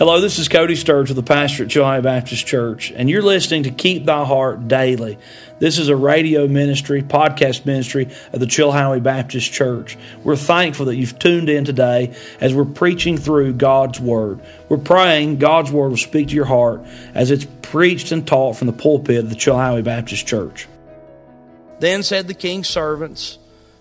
Hello, this is Cody Sturge with the pastor at Chilhowee Baptist Church, and you're listening to Keep Thy Heart Daily. This is a radio ministry, podcast ministry of the Chilhowee Baptist Church. We're thankful that you've tuned in today as we're preaching through God's Word. We're praying God's Word will speak to your heart as it's preached and taught from the pulpit of the Chilhowee Baptist Church. Then said the king's servants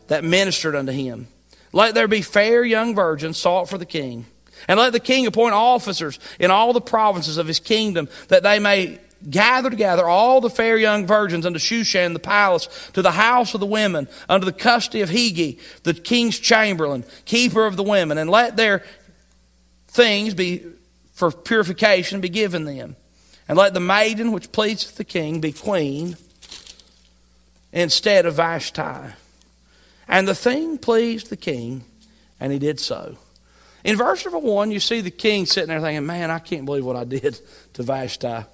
that ministered unto him, Let there be fair young virgins sought for the king. And let the king appoint officers in all the provinces of his kingdom, that they may gather together all the fair young virgins unto Shushan the palace, to the house of the women, under the custody of Hegai, the king's chamberlain, keeper of the women, and let their things be for purification be given them. And let the maiden which pleaseth the king be queen instead of Vashti. And the thing pleased the king, and he did so. In verse number one, you see the king sitting there thinking, Man, I can't believe what I did to Vashti.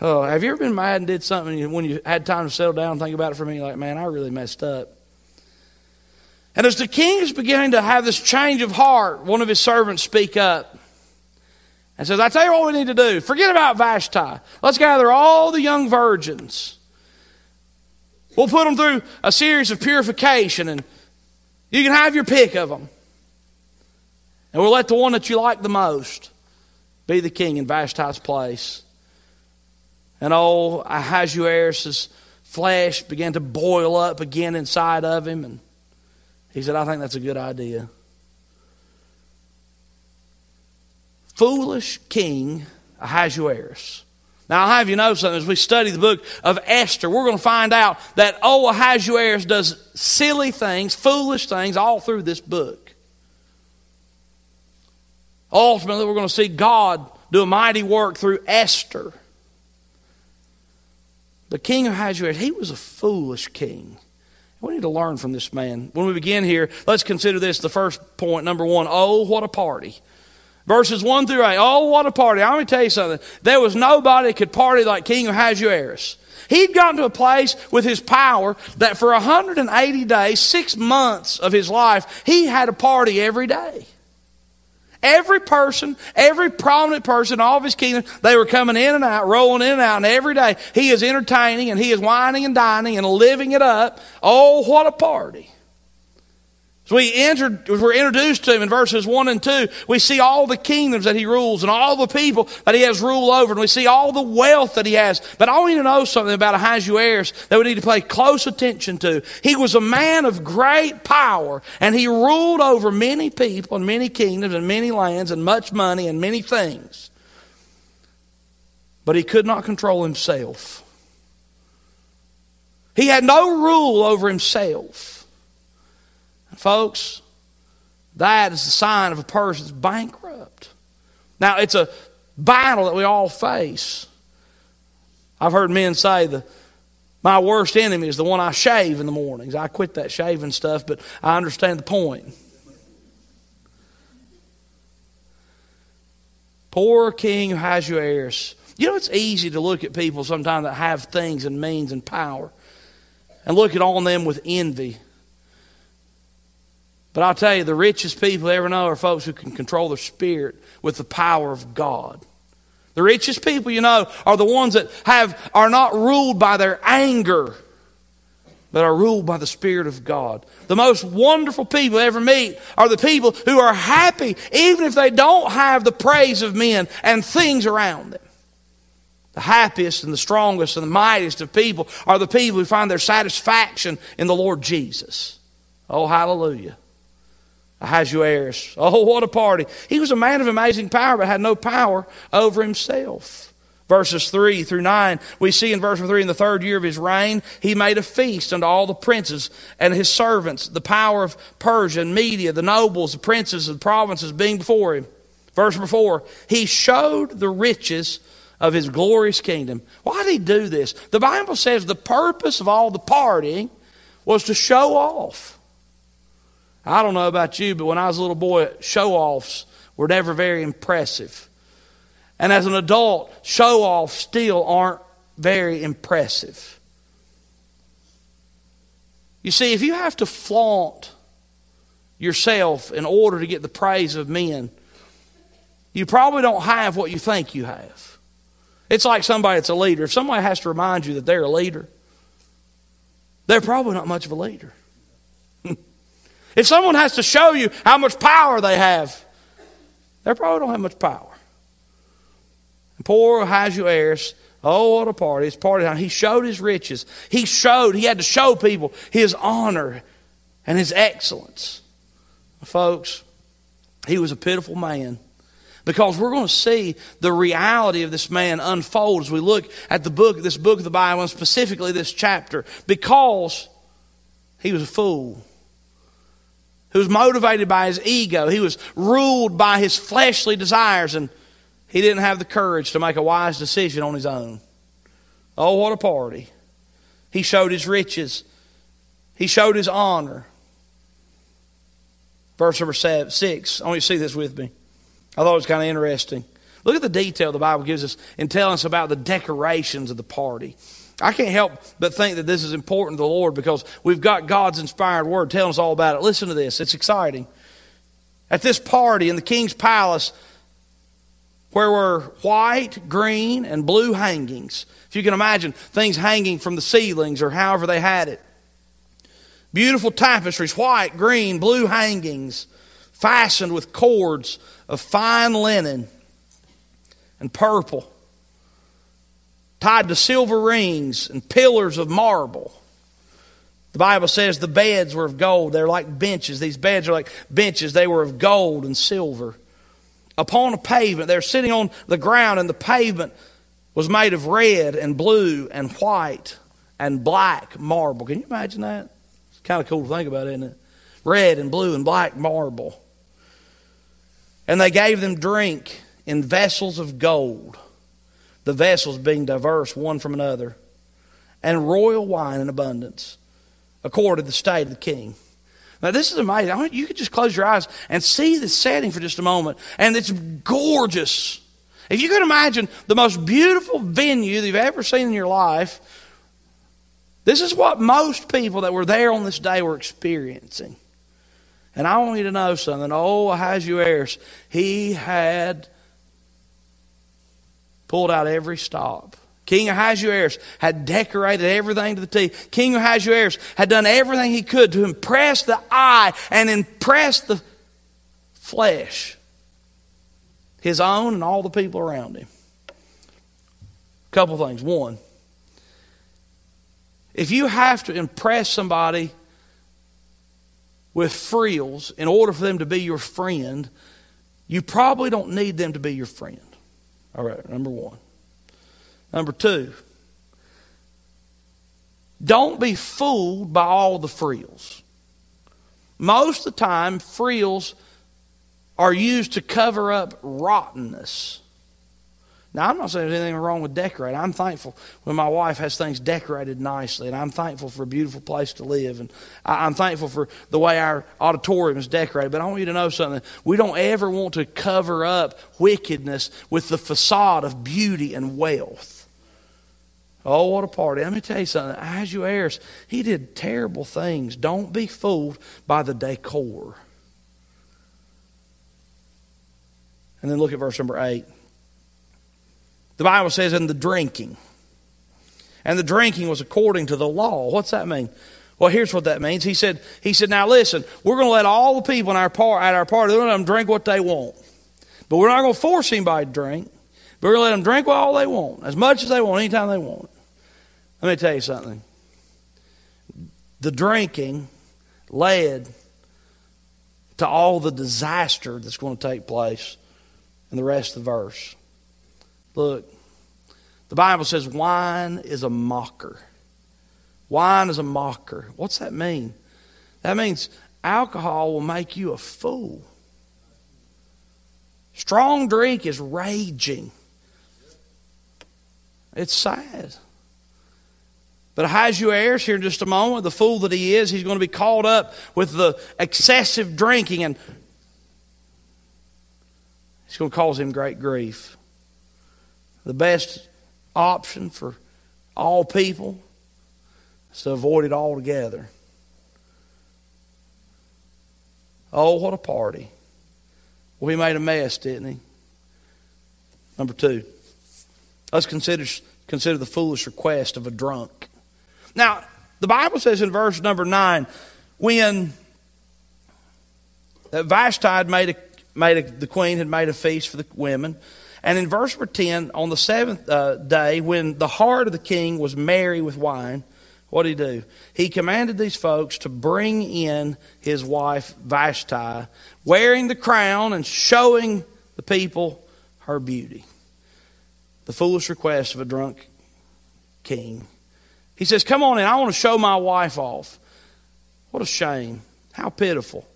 Oh, have you ever been mad and did something when you had time to settle down and think about it for me? Like, man, I really messed up. And as the king is beginning to have this change of heart, one of his servants speak up and says, I tell you what we need to do. Forget about Vashti. Let's gather all the young virgins. We'll put them through a series of purification and you can have your pick of them. And we'll let the one that you like the most be the king in Vashti's place. And old Ahasuerus' flesh began to boil up again inside of him. And he said, I think that's a good idea. Foolish King Ahasuerus. Now, I'll have you know something. As we study the book of Esther, we're going to find out that old Ahasuerus does silly things, foolish things all through this book. Ultimately, we're going to see God do a mighty work through Esther. The king of Ahasuerus, he was a foolish king. We need to learn from this man. When we begin here, let's consider this the first point. Number one, oh, what a party. Verses 1 through 8. Oh, what a party. I'm going to tell you something. There was nobody could party like King Ahasuerus. He'd gotten to a place with his power that for 180 days, six months of his life, he had a party every day. Every person, every prominent person, all of his kingdom, they were coming in and out, rolling in and out, and every day he is entertaining and he is wining and dining and living it up. Oh, what a party. As we entered, we're introduced to him in verses 1 and 2, we see all the kingdoms that he rules and all the people that he has rule over, and we see all the wealth that he has. But I want you to know something about Ahasuerus that we need to pay close attention to. He was a man of great power, and he ruled over many people and many kingdoms and many lands and much money and many things. But he could not control himself. He had no rule over himself. Folks, that is the sign of a person that's bankrupt. Now, it's a battle that we all face. I've heard men say the my worst enemy is the one I shave in the mornings. I quit that shaving stuff, but I understand the point. Poor King Ahasuerus. You know, it's easy to look at people sometimes that have things and means and power and look at on them with envy but I'll tell you, the richest people ever know are folks who can control their spirit with the power of God. The richest people you know are the ones that have are not ruled by their anger, but are ruled by the Spirit of God. The most wonderful people ever meet are the people who are happy even if they don't have the praise of men and things around them. The happiest and the strongest and the mightiest of people are the people who find their satisfaction in the Lord Jesus. Oh, hallelujah. Ahasuerus. Oh, what a party. He was a man of amazing power, but had no power over himself. Verses 3 through 9, we see in verse 3 in the third year of his reign, he made a feast unto all the princes and his servants, the power of Persia and Media, the nobles, the princes, and the provinces being before him. Verse 4, he showed the riches of his glorious kingdom. Why did he do this? The Bible says the purpose of all the partying was to show off. I don't know about you, but when I was a little boy, show offs were never very impressive. And as an adult, show offs still aren't very impressive. You see, if you have to flaunt yourself in order to get the praise of men, you probably don't have what you think you have. It's like somebody that's a leader. If somebody has to remind you that they're a leader, they're probably not much of a leader. If someone has to show you how much power they have, they probably don't have much power. Poor Ahasuerus, oh, what a party. It's party time. He showed his riches. He showed, he had to show people his honor and his excellence. Folks, he was a pitiful man because we're going to see the reality of this man unfold as we look at the book, this book of the Bible, and specifically this chapter, because he was a fool. He was motivated by his ego. He was ruled by his fleshly desires, and he didn't have the courage to make a wise decision on his own. Oh, what a party. He showed his riches, he showed his honor. Verse number seven, 6. I want you to see this with me. I thought it was kind of interesting. Look at the detail the Bible gives us in telling us about the decorations of the party. I can't help but think that this is important to the Lord because we've got God's inspired word telling us all about it. Listen to this, it's exciting. At this party in the king's palace, where were white, green, and blue hangings. If you can imagine things hanging from the ceilings or however they had it. Beautiful tapestries, white, green, blue hangings, fastened with cords of fine linen and purple, tied to silver rings and pillars of marble. The Bible says the beds were of gold. They're like benches. These beds are like benches. They were of gold and silver. Upon a pavement, they're sitting on the ground, and the pavement was made of red and blue and white and black marble. Can you imagine that? It's kind of cool to think about, isn't it? Red and blue and black marble. And they gave them drink in vessels of gold, the vessels being diverse one from another, and royal wine in abundance, according to the state of the king. Now, this is amazing. you could just close your eyes and see the setting for just a moment, and it's gorgeous. If you could imagine the most beautiful venue that you've ever seen in your life, this is what most people that were there on this day were experiencing. And I want you to know something. Oh, Ahasuerus, he had pulled out every stop. King Ahasuerus had decorated everything to the T. King Ahasuerus had done everything he could to impress the eye and impress the flesh, his own and all the people around him. A couple things. One, if you have to impress somebody with frills in order for them to be your friend, you probably don't need them to be your friend. All right, number one. Number two, don't be fooled by all the frills. Most of the time, frills are used to cover up rottenness. Now, I'm not saying there's anything wrong with decorating. I'm thankful when my wife has things decorated nicely, and I'm thankful for a beautiful place to live, and I'm thankful for the way our auditorium is decorated. But I want you to know something. We don't ever want to cover up wickedness with the facade of beauty and wealth. Oh, what a party. Let me tell you something. Ahasuerus, he did terrible things. Don't be fooled by the decor. And then look at verse number 8. The Bible says, in the drinking. And the drinking was according to the law. What's that mean? Well, here's what that means. He said, he said, now listen, we're going to let all the people in our par- at our party, let them drink what they want. But we're not going to force anybody to drink. But we're going to let them drink all they want, as much as they want, anytime they want. Let me tell you something. The drinking led to all the disaster that's going to take place in the rest of the verse. Look, the Bible says wine is a mocker. Wine is a mocker. What's that mean? That means alcohol will make you a fool. Strong drink is raging. It's sad. But Ahasuerus, here in just a moment, the fool that he is, he's going to be caught up with the excessive drinking and it's going to cause him great grief the best option for all people is to avoid it altogether. Oh, what a party. Well, he made a mess, didn't he? Number two, let's consider, consider the foolish request of a drunk. Now, the Bible says in verse number 9, when Vashti made, a, made a, the queen had made a feast for the women, and in verse 10, on the seventh uh, day, when the heart of the king was merry with wine, what did he do? He commanded these folks to bring in his wife Vashti, wearing the crown and showing the people her beauty. The foolish request of a drunk king. He says, Come on in, I want to show my wife off. What a shame. How pitiful.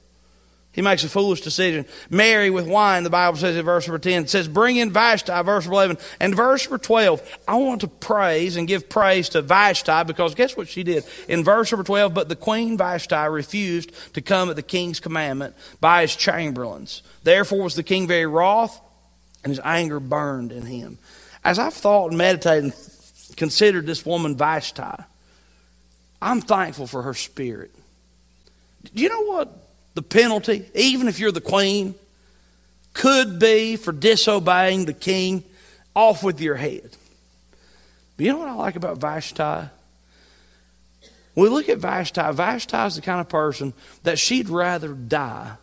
He makes a foolish decision. Merry with wine, the Bible says in verse number 10. It says, bring in Vashti, verse 11. And verse number 12, I want to praise and give praise to Vashti because guess what she did? In verse number 12, but the queen Vashti refused to come at the king's commandment by his chamberlains. Therefore was the king very wroth and his anger burned in him. As I've thought and meditated and considered this woman Vashti, I'm thankful for her spirit. Do you know what the penalty, even if you're the queen, could be for disobeying the king? Off with your head. But you know what I like about Vashti? When we look at Vashti, Vashti is the kind of person that she'd rather die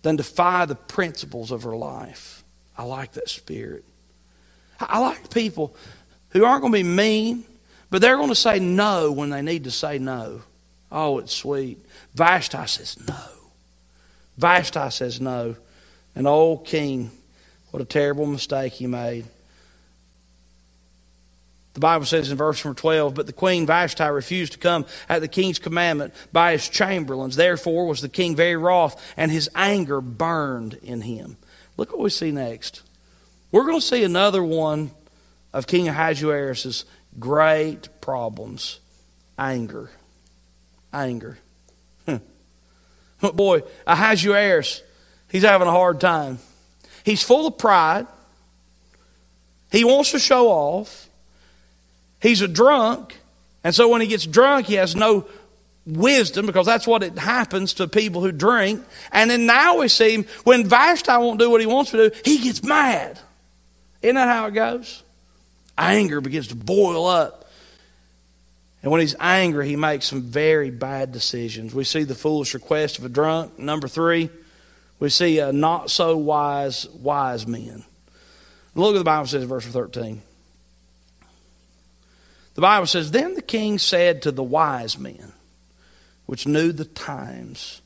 than defy the principles of her life. I like that spirit. I like people who aren't going to be mean, but they're going to say no when they need to say no. Oh, it's sweet. Vashti says no. Vashti says no. And old king, what a terrible mistake he made. The Bible says in verse number 12, But the queen Vashti refused to come at the king's commandment by his chamberlains. Therefore was the king very wroth, and his anger burned in him. Look what we see next. We're going to see another one of King Ahasuerus' great problems anger. Anger. But boy, uh, Ahasuerus, he's having a hard time. He's full of pride. He wants to show off. He's a drunk. And so when he gets drunk, he has no wisdom because that's what it happens to people who drink. And then now we see him, when Vashti won't do what he wants to do, he gets mad. Isn't that how it goes? Anger begins to boil up. And when he's angry, he makes some very bad decisions. We see the foolish request of a drunk. Number three, we see a not so wise, wise men. Look at the Bible says in verse 13. The Bible says, Then the king said to the wise men, which knew the times.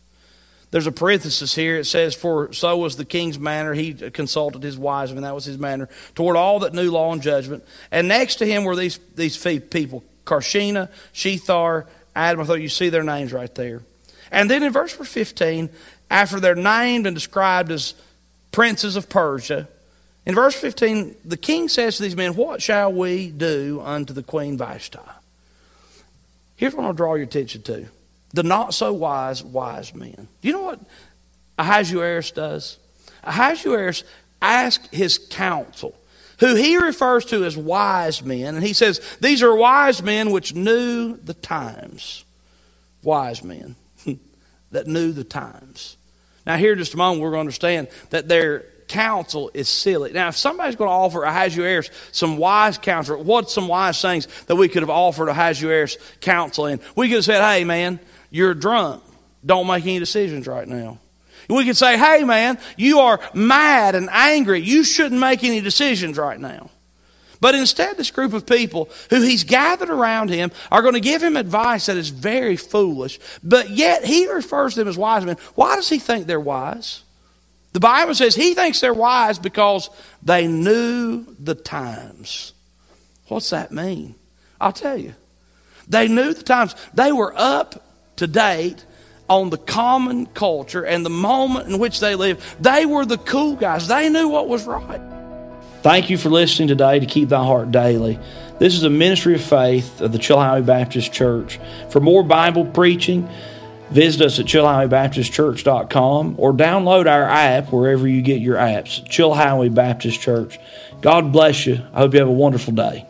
There's a parenthesis here. It says, For so was the king's manner. He consulted his wise men. That was his manner toward all that knew law and judgment. And next to him were these, these people Carshena, Shethar, Adam. I thought you see their names right there. And then in verse 15, after they're named and described as princes of Persia, in verse 15, the king says to these men, What shall we do unto the queen Vashti? Here's what I'll draw your attention to the not so wise, wise men. Do you know what Ahasuerus does? Ahasuerus asks his council, who he refers to as wise men, and he says, These are wise men which knew the times. Wise men that knew the times. Now, here in just a moment, we're going to understand that their counsel is silly. Now, if somebody's going to offer Ahasuerus some wise counsel, what's some wise things that we could have offered Ahasuerus counsel in? We could have said, hey, man, you're drunk. Don't make any decisions right now. We could say, hey, man, you are mad and angry. You shouldn't make any decisions right now. But instead, this group of people who he's gathered around him are going to give him advice that is very foolish, but yet he refers to them as wise men. Why does he think they're wise? The Bible says he thinks they're wise because they knew the times. What's that mean? I'll tell you. They knew the times. They were up to date on the common culture and the moment in which they lived. They were the cool guys. They knew what was right. Thank you for listening today to Keep Thy Heart Daily. This is a ministry of faith of the Chilhowee Baptist Church. For more Bible preaching, Visit us at chilhoweebaptistchurch.com or download our app wherever you get your apps. Chilhowee Baptist Church. God bless you. I hope you have a wonderful day.